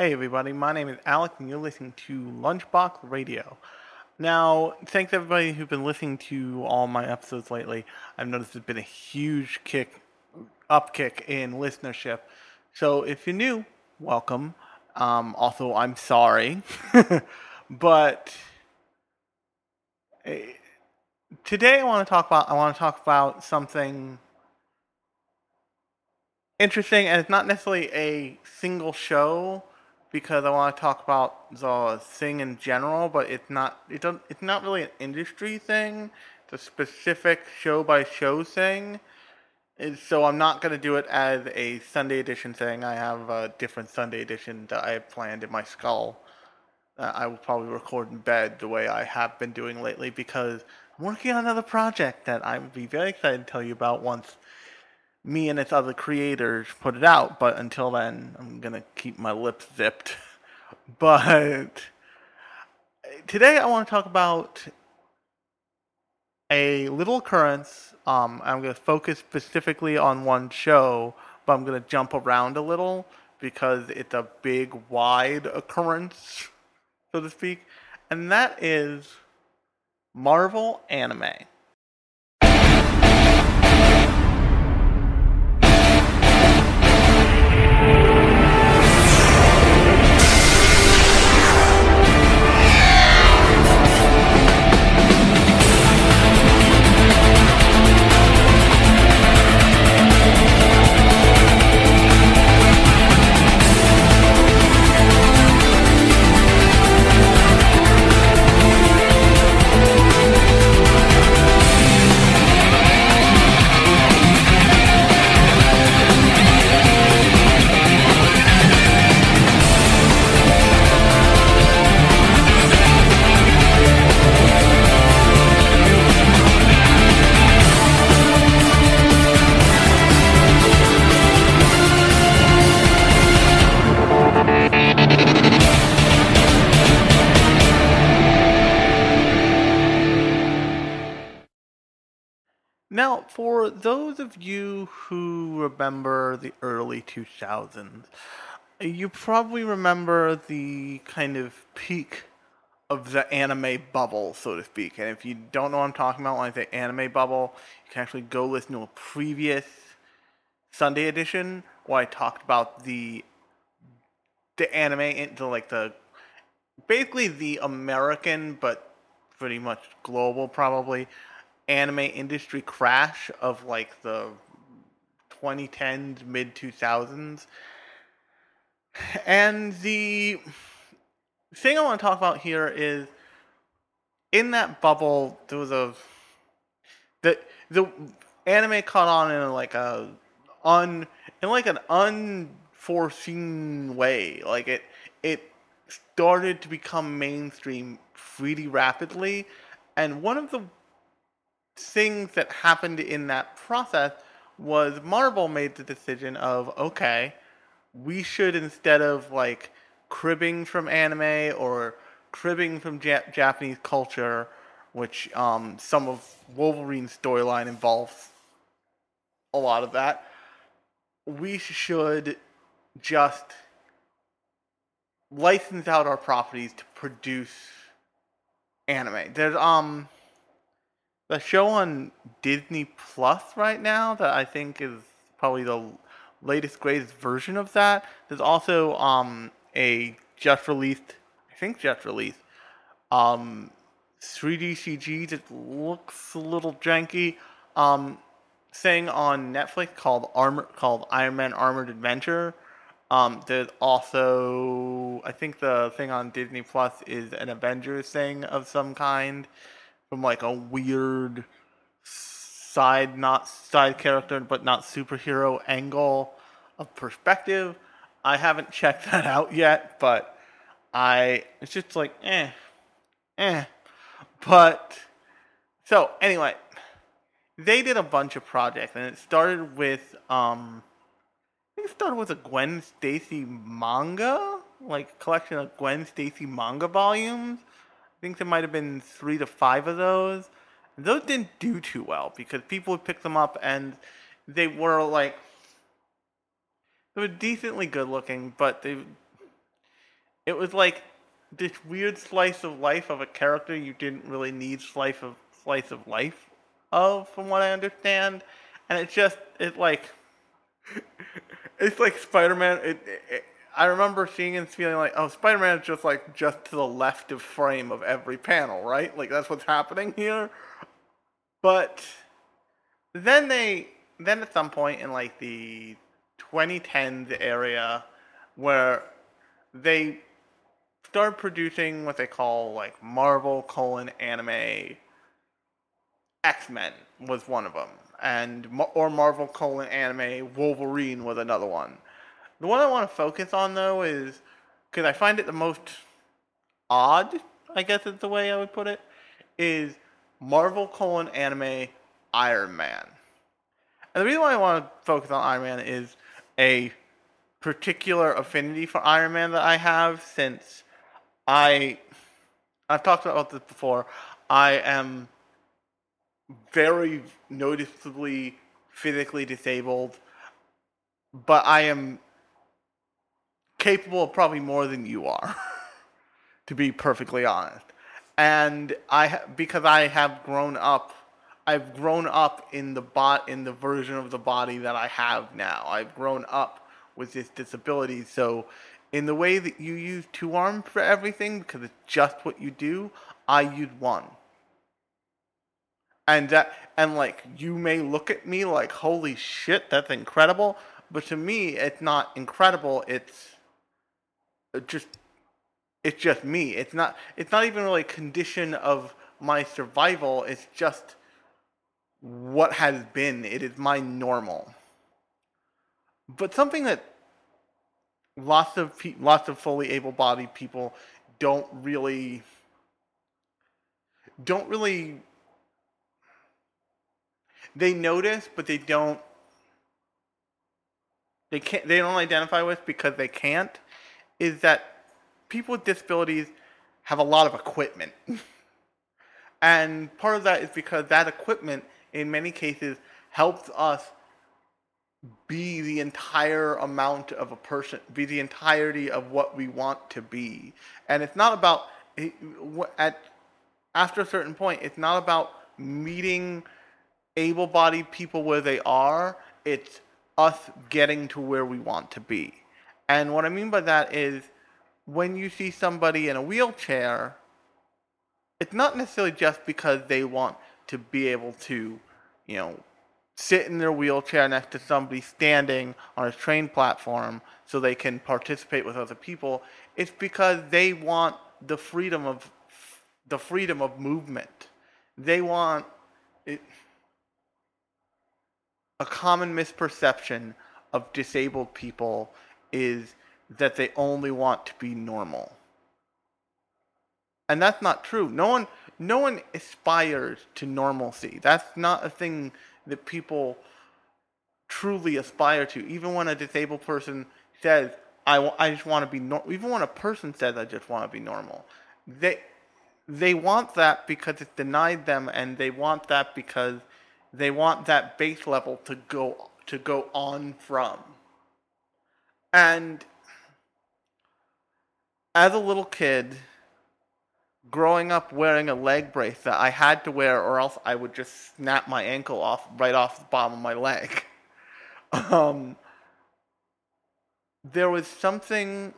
Hey everybody, my name is Alec and you're listening to Lunchbox Radio. Now, thanks everybody who's been listening to all my episodes lately. I've noticed there's been a huge kick, upkick in listenership. So if you're new, welcome. Um, also, I'm sorry, but eh, today I want to talk about I want to talk about something interesting, and it's not necessarily a single show because I want to talk about the thing in general, but it's not it don't, it's not really an industry thing. It's a specific show by show thing. And so I'm not going to do it as a Sunday edition thing. I have a different Sunday edition that I have planned in my skull. I will probably record in bed the way I have been doing lately because I'm working on another project that I would be very excited to tell you about once me and its other creators put it out. But until then, I'm gonna keep my lips zipped. But today I want to talk about a little occurrence. Um, I'm gonna focus specifically on one show, but I'm gonna jump around a little because it's a big, wide occurrence, so to speak, and that is Marvel anime. Those of you who remember the early 2000s, you probably remember the kind of peak of the anime bubble, so to speak. And if you don't know what I'm talking about when I say anime bubble, you can actually go listen to a previous Sunday edition where I talked about the the anime into like the basically the American but pretty much global probably anime industry crash of like the 2010s, mid 2000s. And the thing I want to talk about here is in that bubble, there was a. The, the anime caught on in like a un in like an unforeseen way. Like it it started to become mainstream pretty rapidly, and one of the things that happened in that process was Marvel made the decision of okay, we should instead of like cribbing from anime or cribbing from Jap- Japanese culture, which um, some of Wolverine's storyline involves a lot of that, we should just license out our properties to produce anime. There's um the show on Disney Plus right now that I think is probably the latest greatest version of that. There's also um a just released, I think just released, um 3D CG that looks a little janky. Um, thing on Netflix called Armor called Iron Man Armored Adventure. Um, there's also I think the thing on Disney Plus is an Avengers thing of some kind from like a weird side not side character but not superhero angle of perspective. I haven't checked that out yet, but I it's just like eh eh. But so anyway, they did a bunch of projects and it started with um I think it started with a Gwen Stacy manga, like collection of Gwen Stacy manga volumes I think there might have been three to five of those. Those didn't do too well because people would pick them up and they were like they were decently good looking, but they it was like this weird slice of life of a character you didn't really need slice of slice of life of, from what I understand. And it's just it's like it's like Spider-Man. It, it, I remember seeing and feeling like, oh, Spider-Man is just like just to the left of frame of every panel, right? Like that's what's happening here. But then they then at some point in like the 2010s area where they start producing what they call like Marvel colon anime X Men was one of them, and or Marvel colon anime Wolverine was another one. The one I want to focus on though is because I find it the most odd, I guess is the way I would put it, is Marvel colon anime Iron Man. And the reason why I want to focus on Iron Man is a particular affinity for Iron Man that I have since I I've talked about this before. I am very noticeably physically disabled, but I am capable of probably more than you are, to be perfectly honest. And I, because I have grown up, I've grown up in the bot in the version of the body that I have now. I've grown up with this disability, so in the way that you use two arms for everything, because it's just what you do, I use one and that and like you may look at me like holy shit that's incredible but to me it's not incredible it's just it's just me it's not it's not even really a condition of my survival it's just what has been it is my normal but something that lots of pe- lots of fully able-bodied people don't really don't really they notice, but they don't. They can't. They don't identify with because they can't. Is that people with disabilities have a lot of equipment, and part of that is because that equipment, in many cases, helps us be the entire amount of a person, be the entirety of what we want to be. And it's not about at after a certain point, it's not about meeting able bodied people where they are, it's us getting to where we want to be. And what I mean by that is when you see somebody in a wheelchair, it's not necessarily just because they want to be able to, you know, sit in their wheelchair next to somebody standing on a train platform so they can participate with other people. It's because they want the freedom of the freedom of movement. They want it a common misperception of disabled people is that they only want to be normal. And that's not true. No one no one aspires to normalcy. That's not a thing that people truly aspire to. Even when a disabled person says, I, I just want to be normal, even when a person says, I just want to be normal, they, they want that because it's denied them, and they want that because they want that base level to go to go on from. And as a little kid, growing up wearing a leg brace that I had to wear or else I would just snap my ankle off right off the bottom of my leg. Um, there was something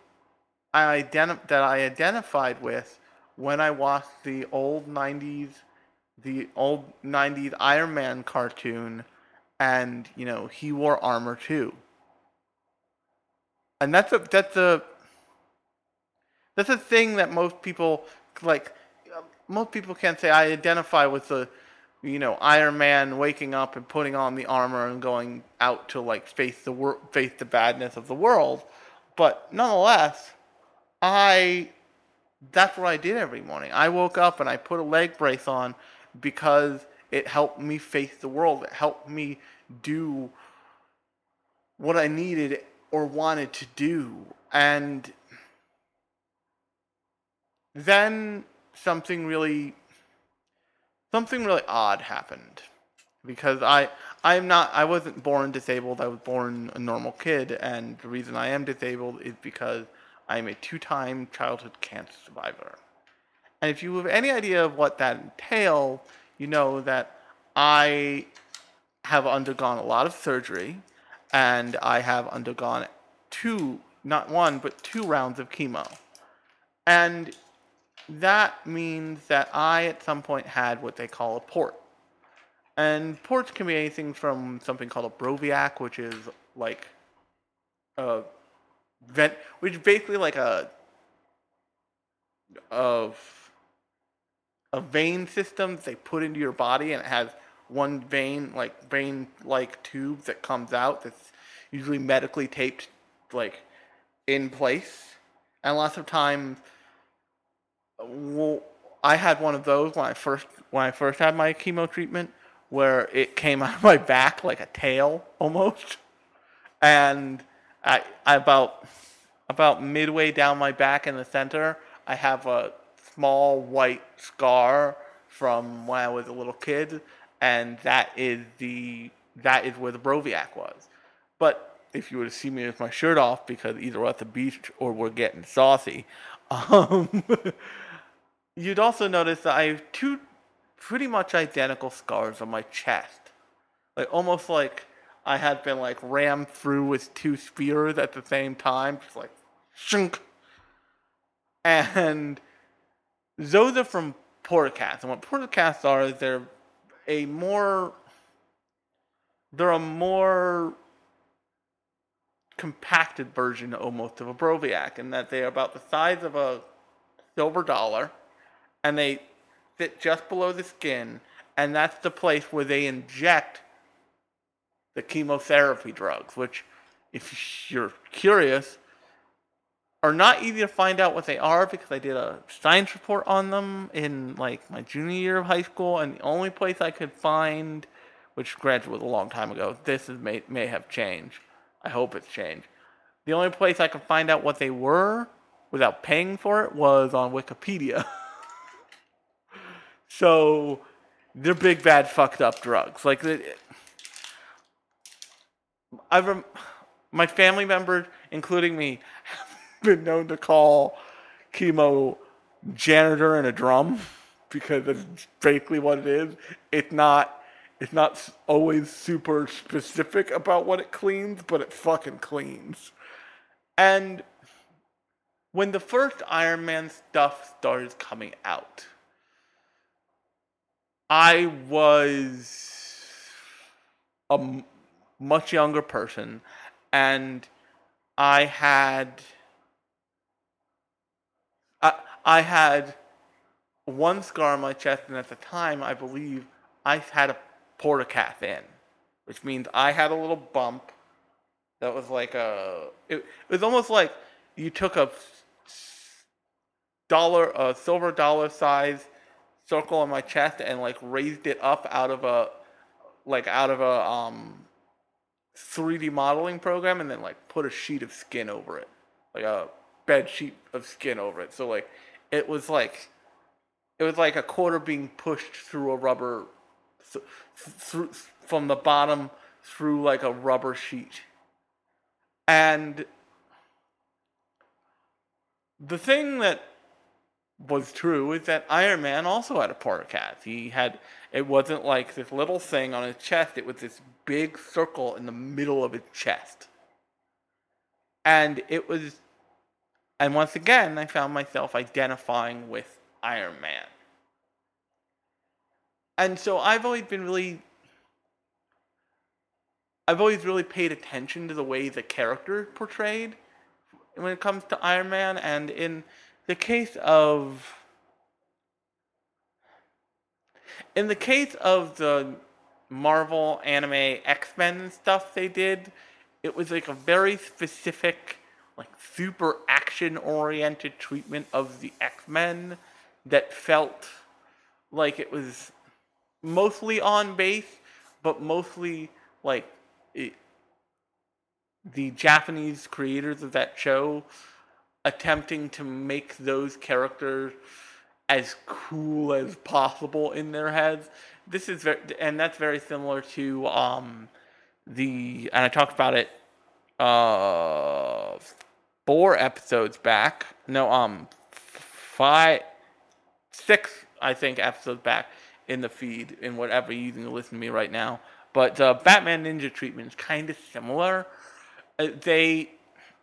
I identi- that I identified with when I watched the old 90s the old 90s Iron Man cartoon and you know he wore armor too. And that's a that's a that's a thing that most people like most people can't say I identify with the you know Iron Man waking up and putting on the armor and going out to like face the wor- face the badness of the world, but nonetheless, I that's what I did every morning. I woke up and I put a leg brace on because it helped me face the world. It helped me do what I needed or wanted to do. And then something really something really odd happened because I I'm not I wasn't born disabled. I was born a normal kid and the reason I am disabled is because I'm a two time childhood cancer survivor. And if you have any idea of what that entails, you know that I have undergone a lot of surgery and I have undergone two, not one, but two rounds of chemo. And that means that I, at some point, had what they call a port. And ports can be anything from something called a Broviac, which is like a vent, which is basically like a of a vein system they put into your body, and it has one vein, like vein like tube that comes out that's usually medically taped, like in place. And lots of times, well, I had one of those when I first when I first had my chemo treatment, where it came out of my back like a tail almost, and I, I about about midway down my back in the center, I have a small white scar from when I was a little kid, and that is the that is where the Broviac was. But if you were to see me with my shirt off because either we're at the beach or we're getting saucy, um, you'd also notice that I have two pretty much identical scars on my chest, like almost like I had been like rammed through with two spears at the same time, just like shunk. And those are from portacaths. And what portacaths are they're a more they're a more compacted version almost of a Broviac in that they are about the size of a silver dollar and they fit just below the skin and that's the place where they inject the chemotherapy drugs, which, if you're curious, are not easy to find out what they are because I did a science report on them in like my junior year of high school, and the only place I could find, which granted was a long time ago, this is, may may have changed. I hope it's changed. The only place I could find out what they were without paying for it was on Wikipedia. so they're big bad fucked up drugs. Like I've my family members, including me, been known to call chemo janitor in a drum because that's basically what it is. It's not. It's not always super specific about what it cleans, but it fucking cleans. And when the first Iron Man stuff started coming out, I was a much younger person, and I had I, had one scar on my chest, and at the time, I believe I had a portacath in, which means I had a little bump that was like a. It, it was almost like you took a dollar, a silver dollar size circle on my chest and like raised it up out of a, like out of a um 3D modeling program and then like put a sheet of skin over it, like a bed sheet of skin over it. So like it was like it was like a quarter being pushed through a rubber th- through from the bottom through like a rubber sheet. And the thing that was true is that Iron Man also had a portacath. He had it wasn't like this little thing on his chest, it was this big circle in the middle of his chest. And it was and once again I found myself identifying with Iron Man. And so I've always been really I've always really paid attention to the way the character portrayed when it comes to Iron Man and in the case of in the case of the Marvel anime X-Men stuff they did, it was like a very specific like super action oriented treatment of the X-Men that felt like it was mostly on base but mostly like it, the Japanese creators of that show attempting to make those characters as cool as possible in their heads. This is very, and that's very similar to um, the, and I talked about it uh, four episodes back. No, um, five, six, I think, episodes back in the feed in whatever you're using to listen to me right now. But the Batman Ninja treatment is kind of similar. Uh, they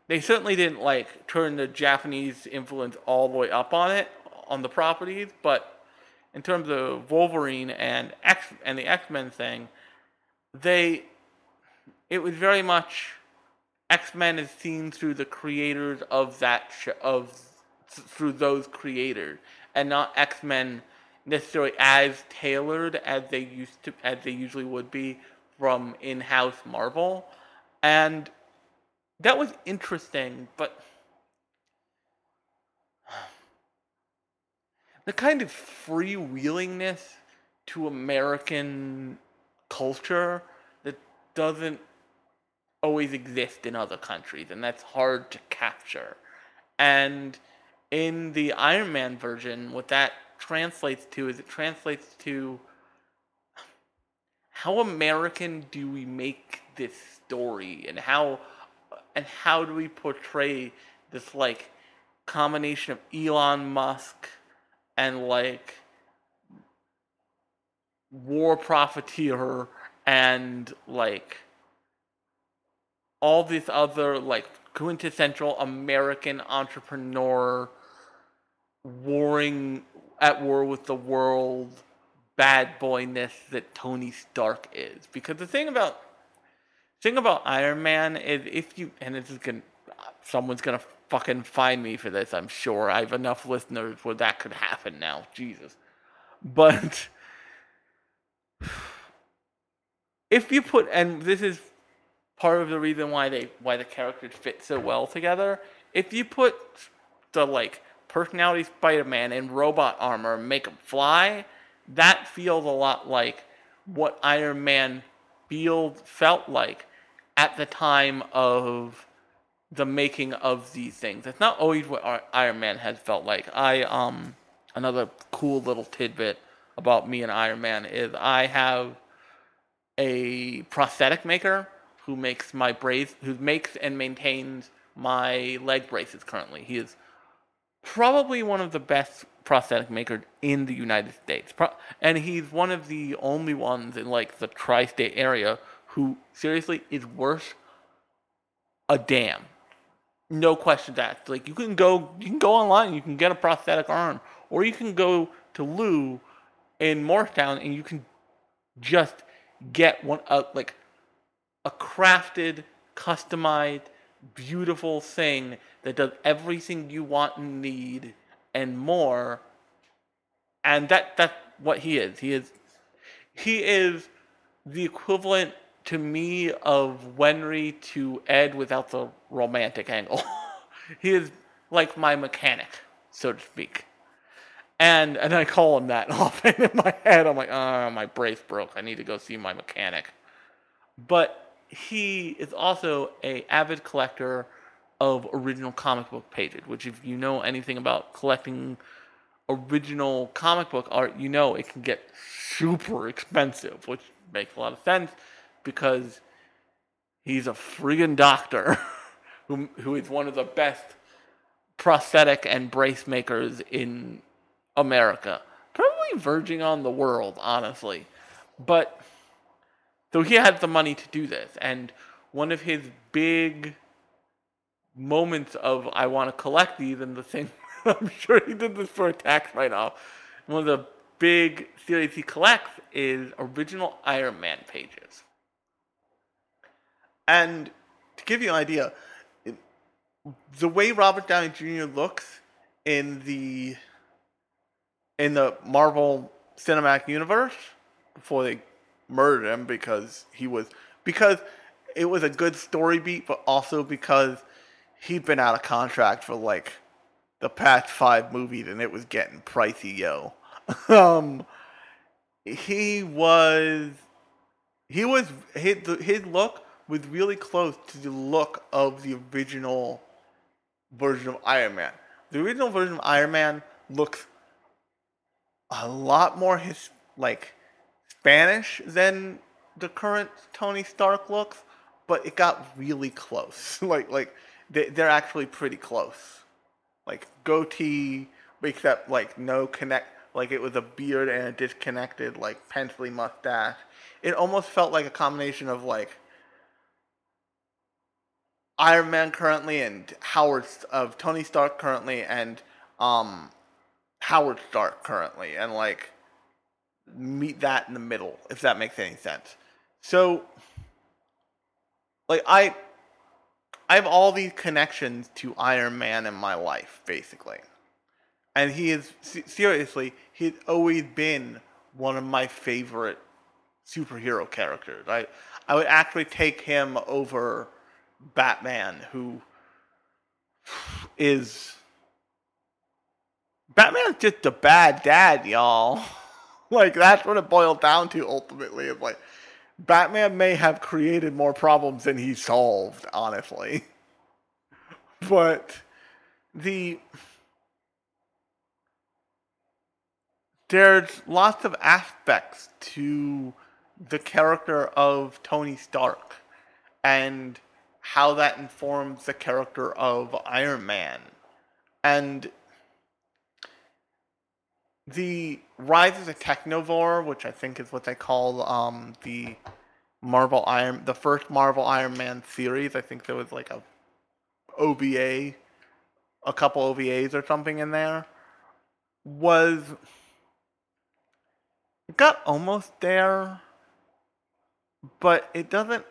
they certainly didn't like turn the Japanese influence all the way up on it on the properties, but in terms of Wolverine and X and the X Men thing, they it was very much X Men is seen through the creators of that sh- of through those creators, and not X Men necessarily as tailored as they used to as they usually would be from in-house Marvel, and that was interesting, but the kind of freewheelingness to American culture that doesn't always exist in other countries, and that's hard to capture. And in the Iron Man version, what that translates to is it translates to how American do we make this story, and how and how do we portray this like combination of Elon Musk and like war profiteer and like all these other like quintessential American entrepreneur warring at war with the world bad boyness that Tony Stark is. Because the thing about thing about Iron Man is if you and this is gonna someone's gonna fucking find me for this, I'm sure. I have enough listeners where that could happen now. Jesus. But if you put and this is part of the reason why they why the characters fit so well together. If you put the like personality Spider-Man in robot armor and make him fly, that feels a lot like what Iron Man feels felt like at the time of the making of these things. It's not always what Iron Man has felt like. I um another cool little tidbit about me and Iron Man is I have a prosthetic maker who makes my brace, who makes and maintains my leg braces currently. He is probably one of the best prosthetic makers in the United States. Pro- and he's one of the only ones in like the tri-state area who seriously is worth a damn. No questions asked. Like you can go you can go online, you can get a prosthetic arm, or you can go to Lou in Morristown and you can just get one uh, like a crafted, customized, beautiful thing that does everything you want and need and more. And that that's what he is. He is he is the equivalent to me of Winry to Ed without the romantic angle. he is like my mechanic, so to speak. And and I call him that often in my head. I'm like, oh, my brace broke. I need to go see my mechanic. But he is also a avid collector of original comic book pages, which if you know anything about collecting original comic book art, you know it can get super expensive, which makes a lot of sense because he's a friggin' doctor who, who is one of the best prosthetic and brace makers in America. Probably verging on the world, honestly. But so he had the money to do this. And one of his big moments of I want to collect these and the thing I'm sure he did this for a tax write off. One of the big series he collects is original Iron Man pages. And to give you an idea, the way Robert Downey Jr. looks in the in the Marvel Cinematic Universe before they murdered him because he was because it was a good story beat, but also because he'd been out of contract for like the past five movies and it was getting pricey, yo. um, he was he was his his look was really close to the look of the original version of Iron Man. The original version of Iron Man looks a lot more his like Spanish than the current Tony Stark looks, but it got really close. like like they, they're actually pretty close. Like goatee, except like no connect. Like it was a beard and a disconnected, like pencily mustache. It almost felt like a combination of like Iron Man currently and Howard of Tony Stark currently and um Howard Stark currently and like meet that in the middle if that makes any sense. So like I I have all these connections to Iron Man in my life basically. And he is seriously he's always been one of my favorite superhero characters. I I would actually take him over Batman, who is Batman's just a bad dad, y'all. like that's what it boiled down to ultimately. It's like Batman may have created more problems than he solved, honestly. But the there's lots of aspects to the character of Tony Stark and how that informs the character of Iron Man. And the Rise of the Technovore, which I think is what they call um, the Marvel Iron, the first Marvel Iron Man series. I think there was like a OVA, a couple OVAs or something in there. Was it got almost there, but it doesn't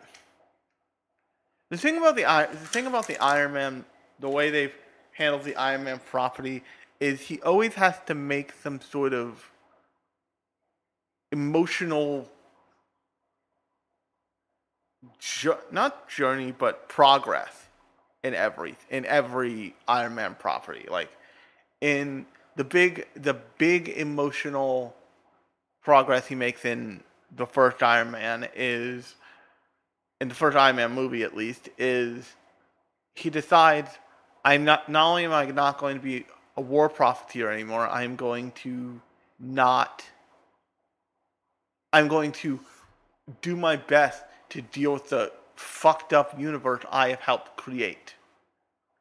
the thing about the the thing about the Iron Man, the way they've handled the Iron Man property is he always has to make some sort of emotional ju- not journey but progress in every in every Iron Man property. Like in the big the big emotional progress he makes in the first Iron Man is in the first Iron Man movie at least, is he decides I'm not not only am I not going to be a war profiteer anymore, I am going to not I'm going to do my best to deal with the fucked up universe I have helped create.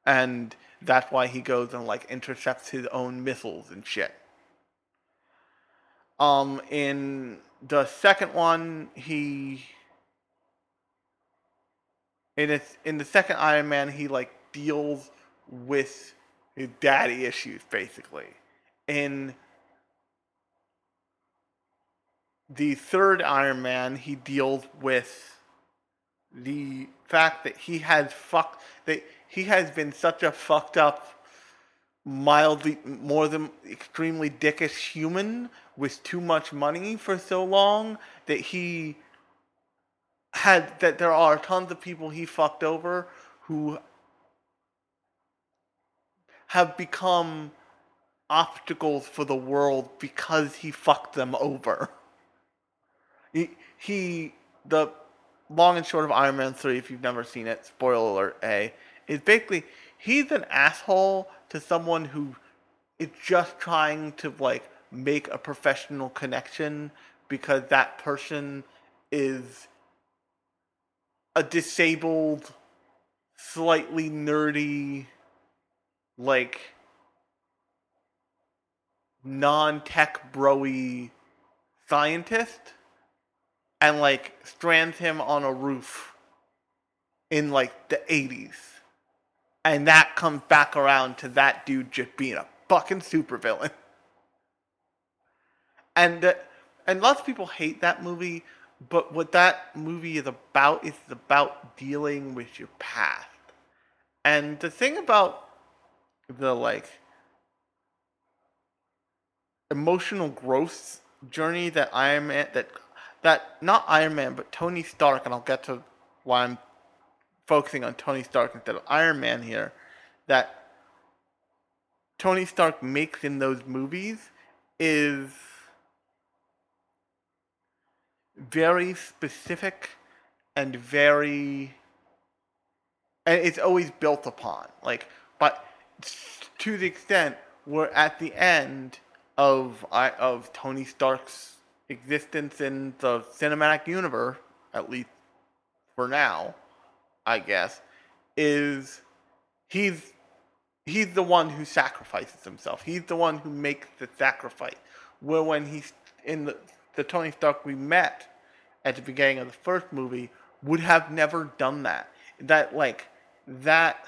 And that's why he goes and like intercepts his own missiles and shit. Um in the second one he in it's in the second Iron Man, he like deals with his daddy issues basically. In the third Iron Man, he deals with the fact that he has fucked that he has been such a fucked up mildly more than extremely dickish human with too much money for so long that he had that there are tons of people he fucked over who have become obstacles for the world because he fucked them over. He, he the long and short of Iron Man 3, if you've never seen it, spoiler alert A, is basically he's an asshole to someone who is just trying to like make a professional connection because that person is a disabled, slightly nerdy, like non-tech broy scientist and like strands him on a roof in like the 80s. And that comes back around to that dude just being a fucking supervillain. And uh, and lots of people hate that movie but what that movie is about is about dealing with your past. And the thing about the like emotional growth journey that Iron Man that that not Iron Man but Tony Stark and I'll get to why I'm focusing on Tony Stark instead of Iron Man here that Tony Stark makes in those movies is very specific and very and it's always built upon like but to the extent we're at the end of of Tony Stark's existence in the cinematic universe at least for now I guess is he's he's the one who sacrifices himself. He's the one who makes the sacrifice. Where when he's in the the Tony Stark we met at the beginning of the first movie would have never done that. That like that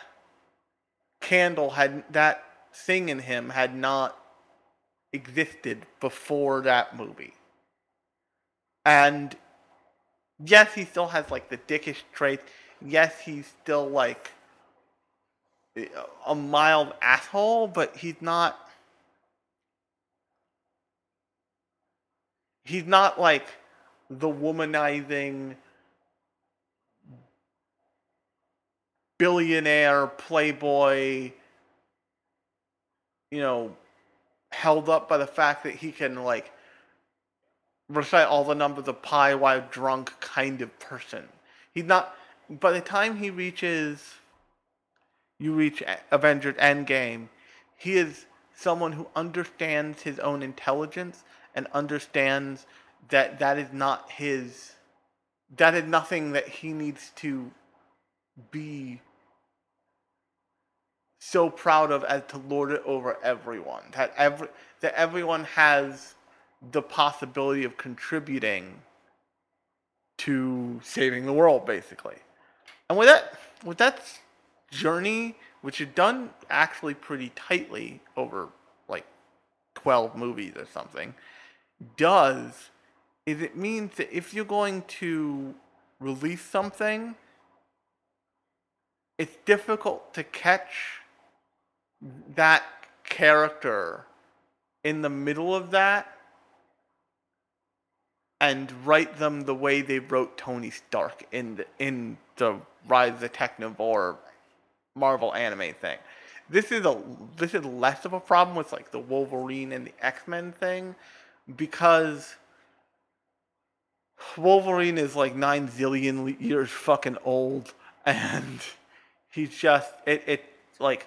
candle had that thing in him had not existed before that movie. And yes, he still has like the dickish traits. Yes, he's still like a mild asshole, but he's not. He's not like the womanizing billionaire playboy you know held up by the fact that he can like recite all the numbers of pi while drunk kind of person. He's not by the time he reaches you reach avengers endgame he is someone who understands his own intelligence and understands that that is not his that is nothing that he needs to be so proud of as to lord it over everyone. That every that everyone has the possibility of contributing to saving the world, basically. And with that with that journey, which is done actually pretty tightly over like twelve movies or something, does is it means that if you're going to release something, it's difficult to catch that character in the middle of that and write them the way they wrote Tony Stark in the in the Rise of the Technovore Marvel anime thing. This is a this is less of a problem with like the Wolverine and the X Men thing because Wolverine is like nine zillion years fucking old, and he's just it. It like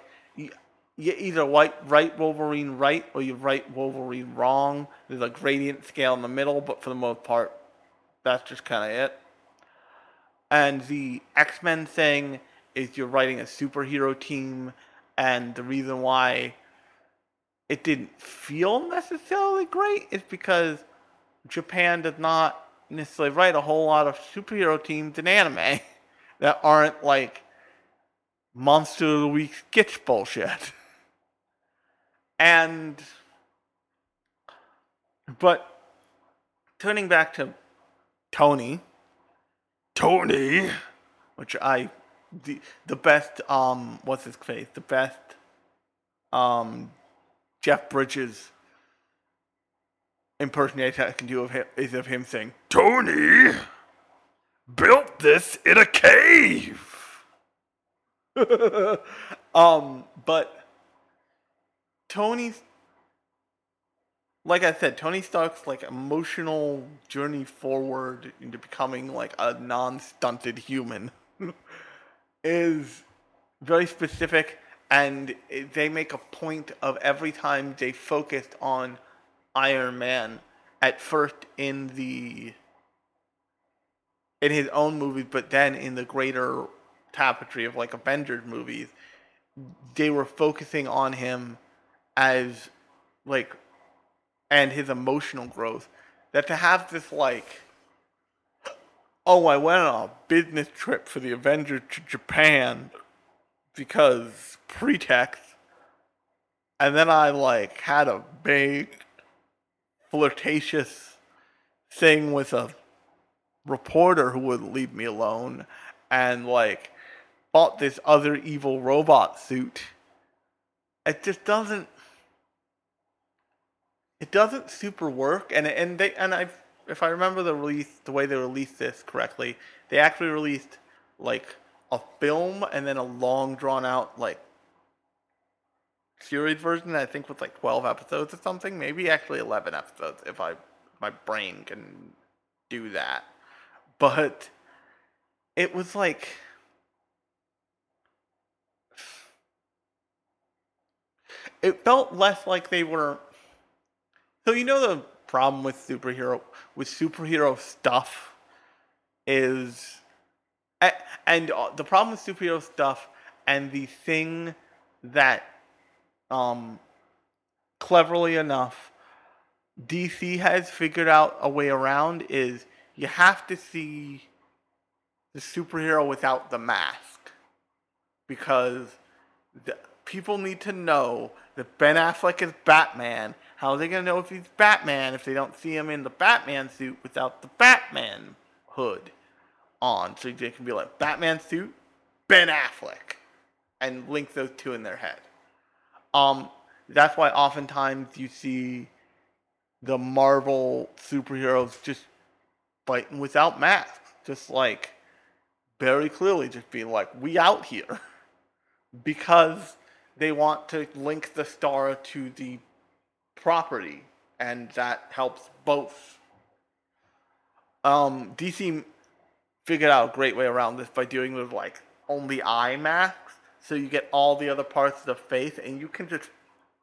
you, either write, write Wolverine right or you write Wolverine wrong. There's a gradient scale in the middle, but for the most part, that's just kind of it. And the X Men thing is you're writing a superhero team, and the reason why it didn't feel necessarily great is because Japan does not necessarily write a whole lot of superhero teams in anime that aren't like monster of the week sketch bullshit. And but turning back to Tony, Tony, which I the the best um what's his face? The best um Jeff Bridges impersonation I can do of him is of him saying, Tony built this in a cave. um, but Tony's like I said, Tony Stark's like emotional journey forward into becoming like a non-stunted human is very specific and they make a point of every time they focused on Iron Man at first in the in his own movies, but then in the greater tapestry of like Avengers movies, they were focusing on him as like and his emotional growth. That to have this like oh, I went on a business trip for the Avengers to Japan because pretext and then I like had a big flirtatious thing with a reporter who wouldn't leave me alone and like bought this other evil robot suit. It just doesn't it doesn't super work and and they and I if I remember the release the way they released this correctly, they actually released like a film and then a long drawn out like series version, I think with like 12 episodes or something, maybe actually 11 episodes if I my brain can do that. But it was like it felt less like they were so you know the problem with superhero with superhero stuff is and uh, the problem with superhero stuff And the thing that, um, cleverly enough, DC has figured out a way around is you have to see the superhero without the mask because the, people need to know that Ben Affleck is Batman. How are they gonna know if he's Batman if they don't see him in the Batman suit without the Batman hood on? So they can be like Batman suit, Ben Affleck, and link those two in their head. Um, that's why oftentimes you see the Marvel superheroes just fighting without masks, just like very clearly just being like, "We out here," because they want to link the star to the property, and that helps both. Um, DC figured out a great way around this by doing with like only eye masks, so you get all the other parts of the face, and you can just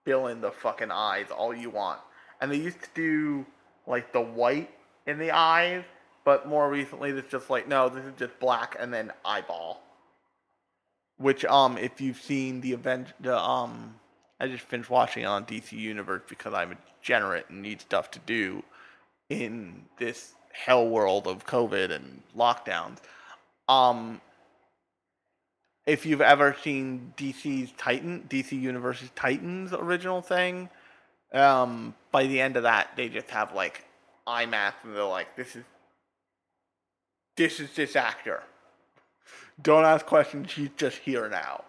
fill in the fucking eyes all you want. And they used to do like the white in the eyes, but more recently it's just like no, this is just black and then eyeball. Which um, if you've seen the event, the um, I just finished watching on DC Universe because I'm a degenerate and need stuff to do in this hell world of COVID and lockdowns. Um, if you've ever seen DC's Titan, DC Universe's Titans original thing, um, by the end of that, they just have like eye masks and they're like, this is this is this actor. Don't ask questions, he's just here now.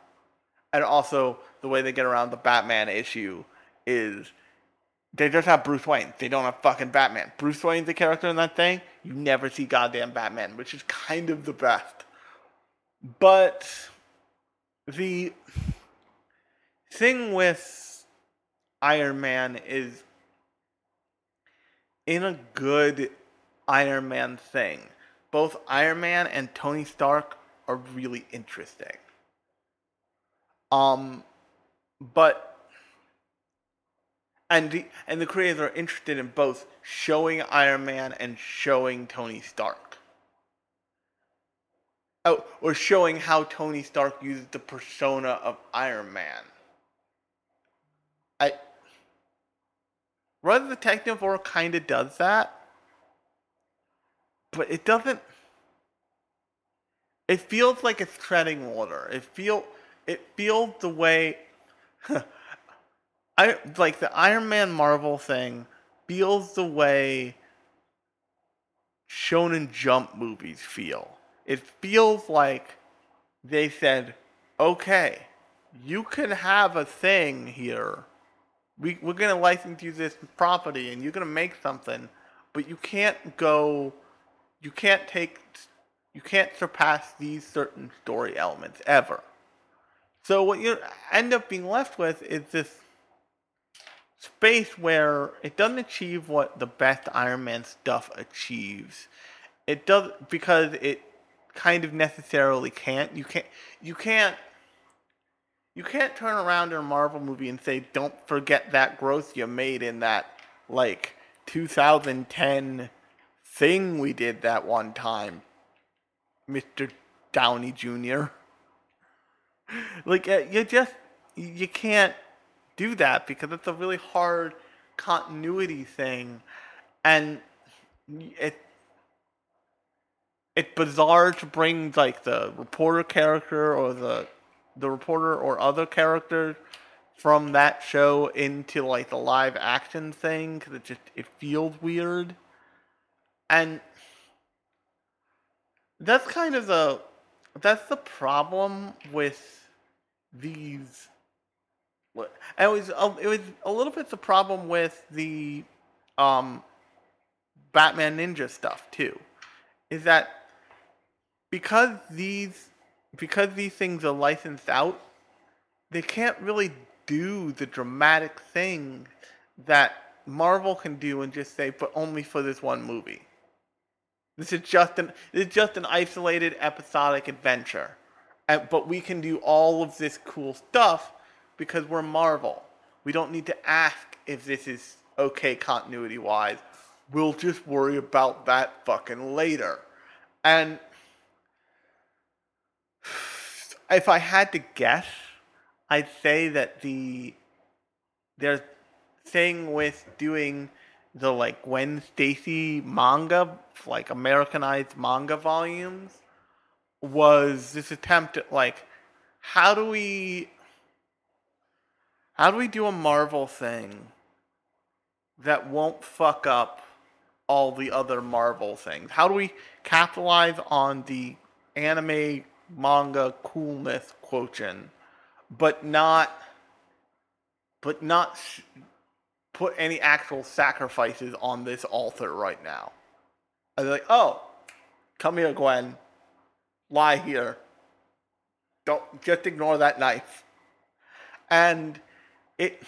And also, the way they get around the Batman issue is they just have Bruce Wayne. They don't have fucking Batman. Bruce Wayne's the character in that thing. You never see goddamn Batman, which is kind of the best. But the thing with Iron Man is in a good Iron Man thing. Both Iron Man and Tony Stark are really interesting. Um, but and the and the creators are interested in both showing Iron Man and showing Tony Stark. Oh, or showing how Tony Stark uses the persona of Iron Man. Rise of the Technovore kind of does that, but it doesn't. It feels like it's treading water. It feel it feels the way I like the Iron Man Marvel thing feels the way Shonen Jump movies feel. It feels like they said, "Okay, you can have a thing here. We we're gonna license you this property, and you're gonna make something, but you can't go. You can't take. You can't surpass these certain story elements ever." So what you end up being left with is this space where it doesn't achieve what the best Iron Man stuff achieves. It does because it kind of necessarily can't. You can't. You can't. You can't turn around in a Marvel movie and say, "Don't forget that growth you made in that like 2010 thing we did that one time, Mister Downey Jr." like uh, you just you can't do that because it's a really hard continuity thing. And it it's bizarre to bring like the reporter character or the the reporter or other characters from that show into like the live action thing because it just it feels weird. And that's kind of the that's the problem with these. It was a, it was a little bit the problem with the um, Batman Ninja stuff too, is that because these because these things are licensed out, they can't really do the dramatic thing that Marvel can do and just say, but only for this one movie. This is just an this is just an isolated episodic adventure but we can do all of this cool stuff because we're Marvel. We don't need to ask if this is okay continuity wise. We'll just worry about that fucking later. And if I had to guess, I'd say that the their thing with doing the like Gwen Stacy manga, like Americanized manga volumes, was this attempt at like, how do we, how do we do a Marvel thing that won't fuck up all the other Marvel things? How do we capitalize on the anime manga coolness quotient, but not, but not put any actual sacrifices on this altar right now. I was like, oh, come here, Gwen. Lie here. Don't just ignore that knife. And it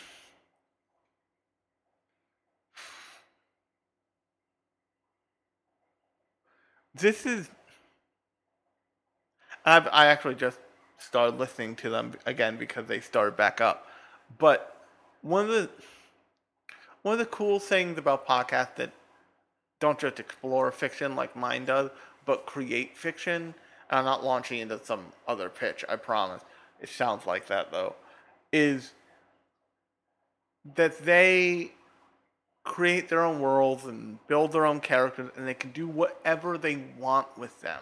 this is I've, I actually just started listening to them again because they started back up. But one of the one of the cool things about podcasts that don't just explore fiction like mine does, but create fiction. And I'm not launching into some other pitch, I promise. It sounds like that though. Is that they create their own worlds and build their own characters and they can do whatever they want with them.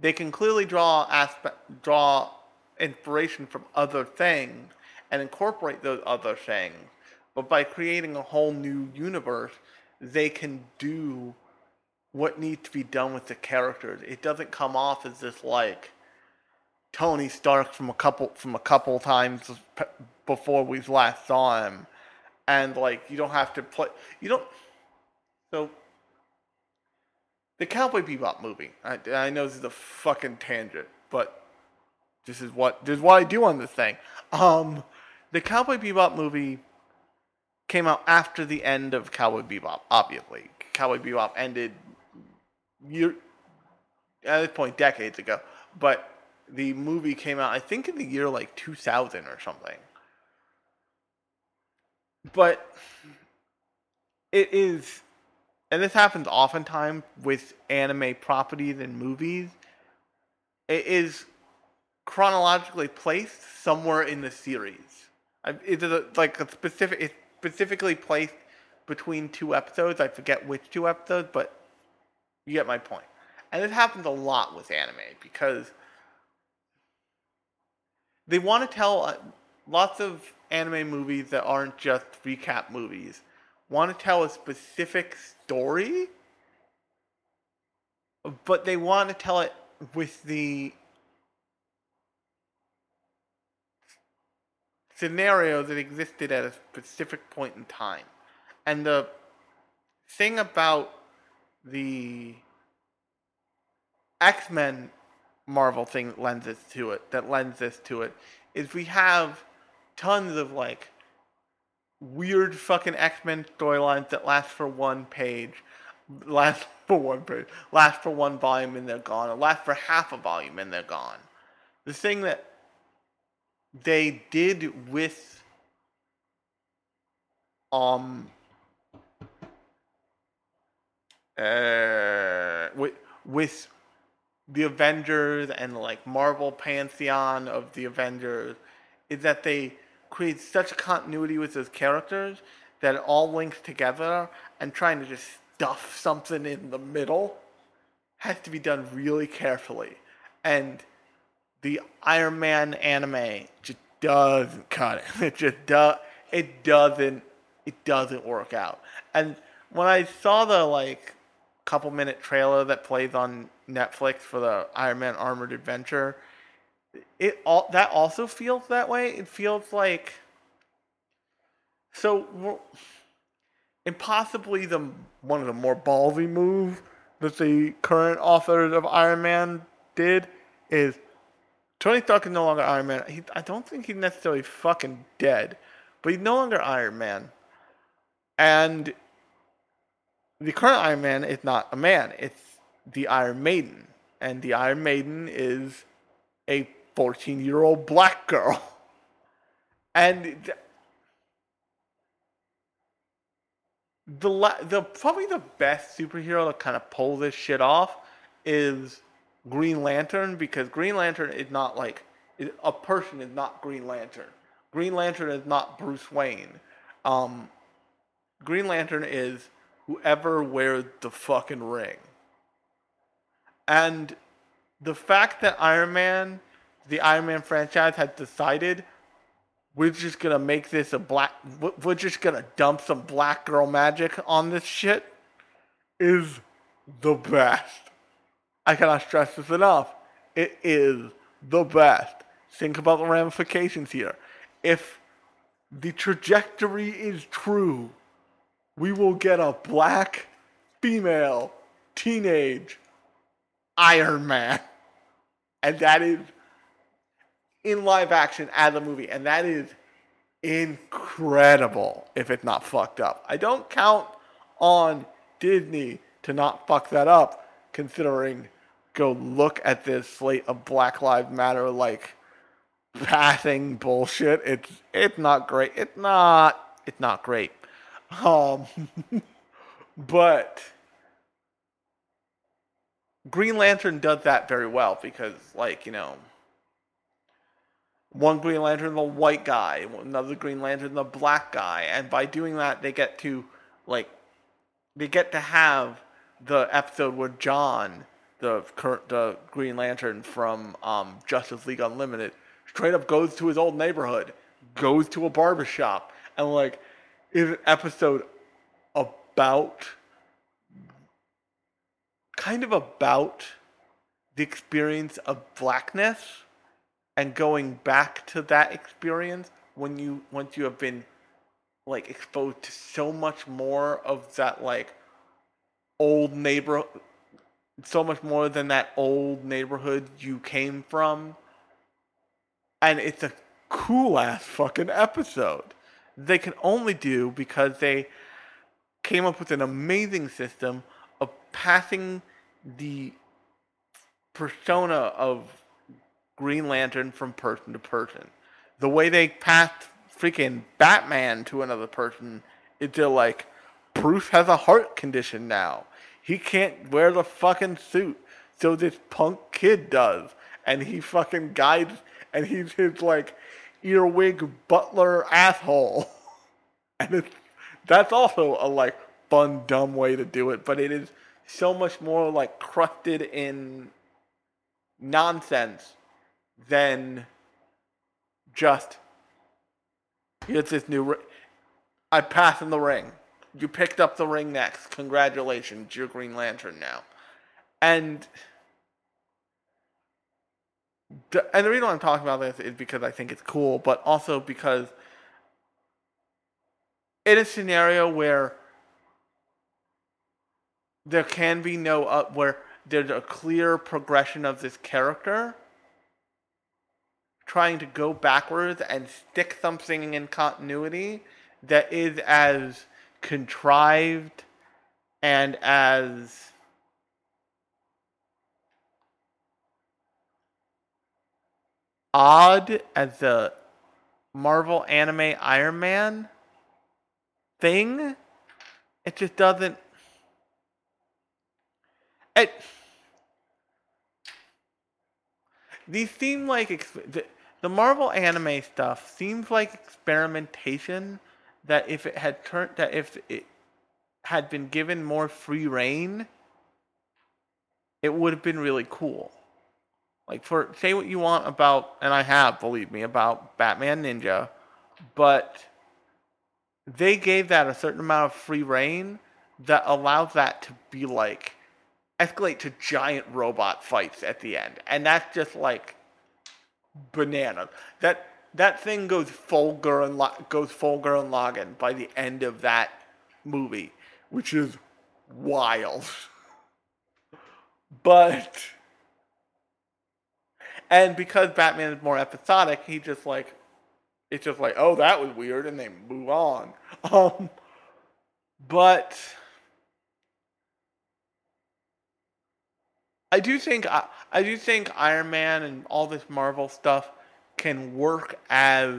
They can clearly draw aspect draw inspiration from other things and incorporate those other things but by creating a whole new universe, they can do what needs to be done with the characters. It doesn't come off as this like Tony Stark from a couple from a couple times before we last saw him, and like you don't have to play. You don't. So the Cowboy Bebop movie. I, I know this is a fucking tangent, but this is what this is what I do on this thing. Um, the Cowboy Bebop movie came out after the end of Cowboy Bebop. Obviously, Cowboy Bebop ended year at this point decades ago, but the movie came out I think in the year like 2000 or something. But it is and this happens oftentimes with anime properties and movies. It is chronologically placed somewhere in the series. It's like a specific it's specifically placed between two episodes. I forget which two episodes, but you get my point. And it happens a lot with anime because they want to tell uh, lots of anime movies that aren't just recap movies want to tell a specific story, but they want to tell it with the scenario that existed at a specific point in time. And the thing about the X Men Marvel thing that lends this to it, that lends this to it, is we have tons of like weird fucking X Men storylines that last for one page, last for one page, last for one volume and they're gone, or last for half a volume and they're gone. The thing that they did with um uh with with the Avengers and like Marvel pantheon of the Avengers is that they create such continuity with those characters that it all links together and trying to just stuff something in the middle has to be done really carefully. And the Iron Man anime just doesn't cut it. It just does. It doesn't. It doesn't work out. And when I saw the like couple minute trailer that plays on Netflix for the Iron Man Armored Adventure, it all that also feels that way. It feels like so. And possibly the one of the more ballsy moves that the current authors of Iron Man did is Tony Stark is no longer Iron Man. He, I don't think he's necessarily fucking dead, but he's no longer Iron Man. And the current Iron Man is not a man, it's the Iron Maiden. And the Iron Maiden is a 14 year old black girl. And the, the probably the best superhero to kind of pull this shit off is Green Lantern because Green Lantern is not like a person is not Green Lantern. Green Lantern is not Bruce Wayne. Um, Green Lantern is whoever wears the fucking ring. And the fact that Iron Man, the Iron Man franchise, has decided we're just gonna make this a black, we're just gonna dump some black girl magic on this shit is the best. I cannot stress this enough. It is the best. Think about the ramifications here. If the trajectory is true, we will get a black female teenage Iron Man. And that is in live action as a movie. And that is incredible if it's not fucked up. I don't count on Disney to not fuck that up, considering go look at this slate of Black Lives Matter like passing bullshit. It's it's not great. It's not it's not great. Um but Green Lantern does that very well because like, you know, one Green Lantern the white guy, another Green Lantern the black guy, and by doing that they get to like they get to have the episode where John, the current the Green Lantern from um, Justice League Unlimited, straight up goes to his old neighborhood, goes to a barbershop, and like is an episode about kind of about the experience of blackness and going back to that experience when you once you have been like exposed to so much more of that like old neighborhood so much more than that old neighborhood you came from. And it's a cool ass fucking episode they can only do because they came up with an amazing system of passing the persona of Green Lantern from person to person. The way they passed freaking Batman to another person they're like, Bruce has a heart condition now. He can't wear the fucking suit. So this punk kid does. And he fucking guides, and he's his like earwig butler asshole. And it's, that's also a like fun, dumb way to do it, but it is so much more like crusted in nonsense than just here's this new. Ri- I pass in the ring. You picked up the ring next. Congratulations, you're Green Lantern now. And and the reason why I'm talking about this is because I think it's cool, but also because in a scenario where there can be no up where there's a clear progression of this character trying to go backwards and stick something in continuity that is as contrived and as odd as the Marvel anime Iron Man thing. It just doesn't. It. These seem like the, the Marvel anime stuff seems like experimentation that if it had turned that if it had been given more free reign, it would have been really cool. Like for say what you want about and I have, believe me, about Batman Ninja, but they gave that a certain amount of free reign that allows that to be like escalate to giant robot fights at the end. And that's just like banana. That that thing goes full Gurren goes full Gurren Lagann by the end of that movie, which is wild. but and because Batman is more episodic, he just like it's just like, oh, that was weird, and they move on. Um, but I do think I, I do think Iron Man and all this Marvel stuff can work as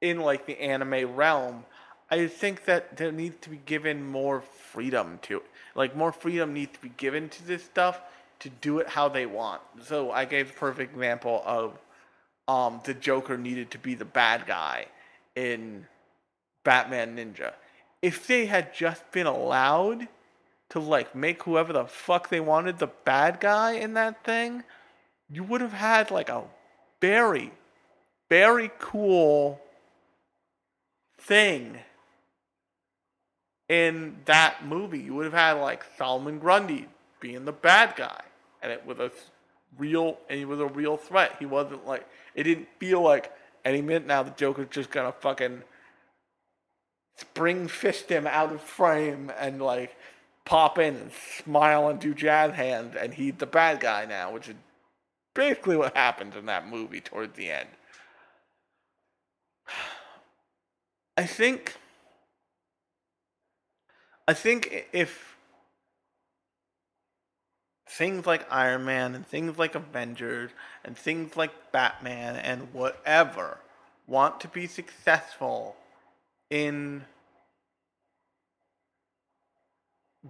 in like the anime realm. I think that there needs to be given more freedom to it. Like more freedom needs to be given to this stuff to do it how they want. So I gave a perfect example of um, the Joker needed to be the bad guy in Batman Ninja. If they had just been allowed to like make whoever the fuck they wanted the bad guy in that thing, you would have had like a very, very cool thing in that movie. You would have had like Solomon Grundy being the bad guy, and it was a real, and he was a real threat. He wasn't like it didn't feel like any minute now the Joker's just gonna fucking spring fist him out of frame and like pop in and smile and do jazz hands, and he's the bad guy now, which is basically what happens in that movie towards the end. I think I think if things like Iron Man and things like Avengers and things like Batman and whatever want to be successful in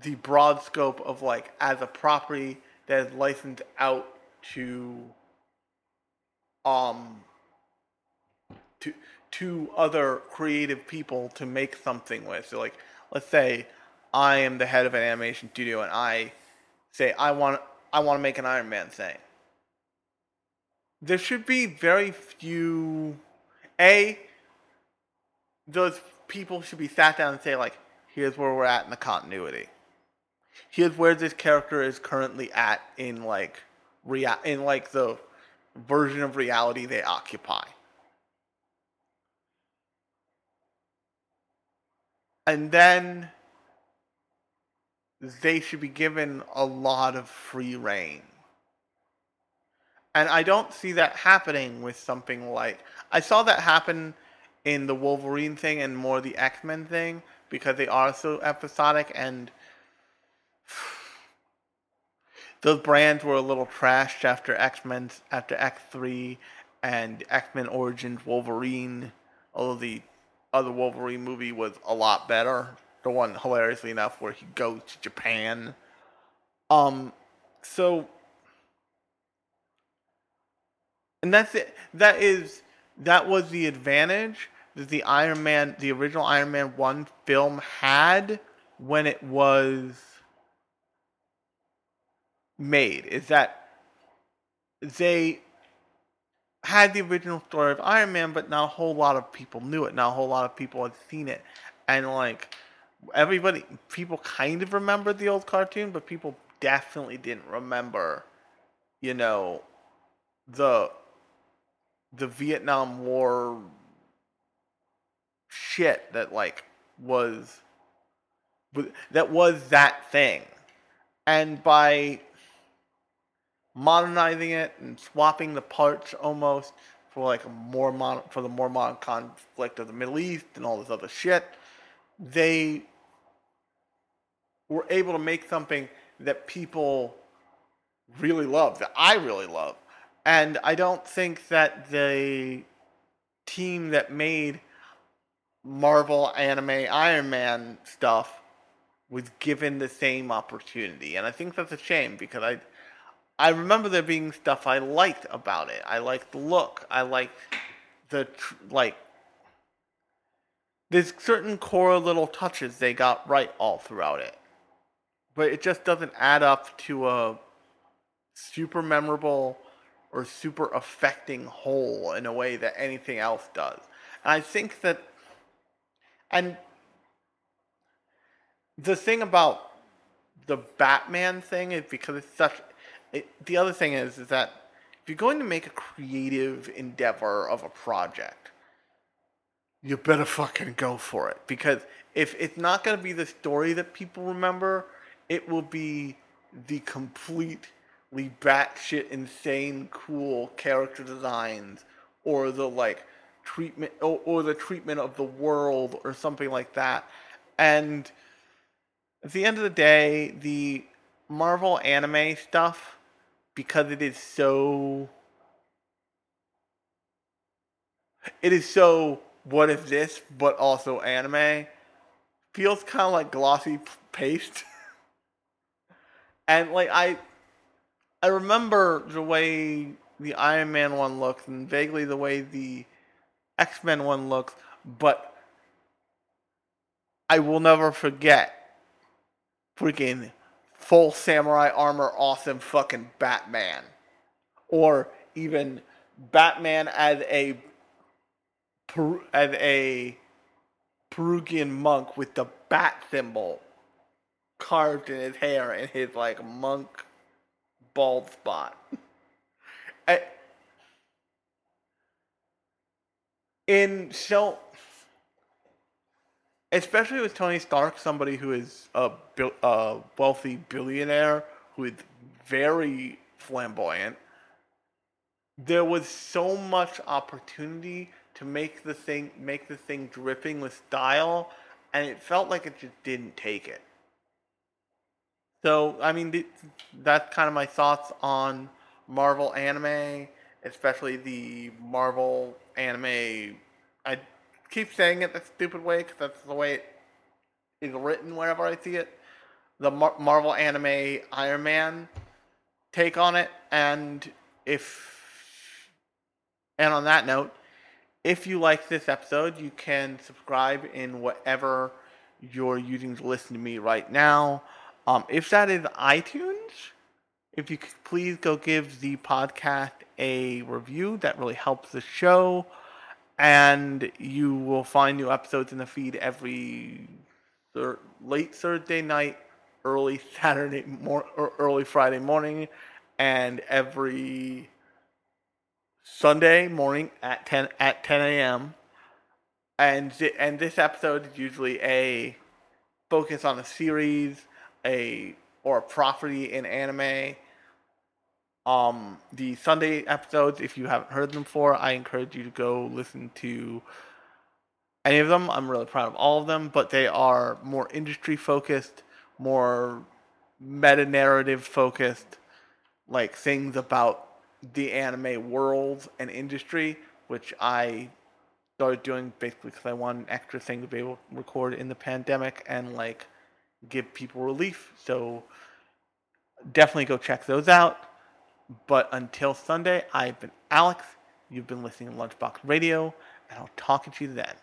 the broad scope of like as a property that is licensed out to um to to other creative people to make something with. So like let's say I am the head of an animation studio and I say I want I want to make an Iron Man thing. There should be very few a those people should be sat down and say like here's where we're at in the continuity. Here's where this character is currently at in like rea- in like the version of reality they occupy. And then they should be given a lot of free reign. And I don't see that happening with something like I saw that happen in the Wolverine thing and more the X Men thing because they are so episodic and those brands were a little trashed after X Men after X three and X Men Origins Wolverine. Although the other Wolverine movie was a lot better the one hilariously enough where he goes to Japan. Um, so, and that's it. That is that was the advantage that the Iron Man, the original Iron Man one film had when it was made. Is that they had the original story of Iron Man, but not a whole lot of people knew it. Not a whole lot of people had seen it, and like everybody people kind of remembered the old cartoon, but people definitely didn't remember, you know, the the Vietnam War shit that like was that was that thing. And by modernizing it and swapping the parts almost for like a more mon- for the more modern conflict of the Middle East and all this other shit, they were able to make something that people really love, that I really love. And I don't think that the team that made Marvel anime Iron Man stuff was given the same opportunity. And I think that's a shame because I I remember there being stuff I liked about it. I liked the look. I liked the like there's certain core little touches they got right all throughout it but it just doesn't add up to a super memorable or super affecting whole in a way that anything else does. And I think that, and the thing about the Batman thing is because it's such. It, the other thing is is that if you're going to make a creative endeavor of a project, you better fucking go for it because if it's not going to be the story that people remember it will be the completely batshit insane cool character designs or the like treatment or, or the treatment of the world or something like that. And at the end of the day, the Marvel anime stuff, because it is so it is so what if this but also anime feels kind of like glossy paste. And like I, I remember the way the Iron Man one looks and vaguely the way the X Men one looks, but I will never forget freaking full samurai armor, awesome fucking Batman, or even Batman as a as a Peruvian monk with the bat symbol carved in his hair and his like monk bald spot. I, eh, in so especially with Tony Stark, somebody who is a, a wealthy billionaire who is very flamboyant, there was so much opportunity to make the thing make the thing dripping with style, and it felt like it just didn't take it. So I mean, that's kind of my thoughts on Marvel anime, especially the Marvel anime. I keep saying it the stupid way because that's the way it is written wherever I see it. The Mar- Marvel anime Iron Man take on it, and if and on that note, if you like this episode, you can subscribe in whatever you're using to listen to me right now. Um, if that is iTunes, if you could please go give the podcast a review, that really helps the show. And you will find new episodes in the feed every thir- late Thursday night, early Saturday mor- or early Friday morning, and every Sunday morning at 10 at 10 a.m. And and this episode is usually a focus on a series, a or a property in anime. Um, the Sunday episodes, if you haven't heard them before, I encourage you to go listen to any of them. I'm really proud of all of them, but they are more industry focused, more meta narrative focused, like things about the anime world and industry, which I started doing basically because I wanted an extra thing to be able to record in the pandemic and like give people relief. So definitely go check those out. But until Sunday, I've been Alex. You've been listening to Lunchbox Radio, and I'll talk to you then.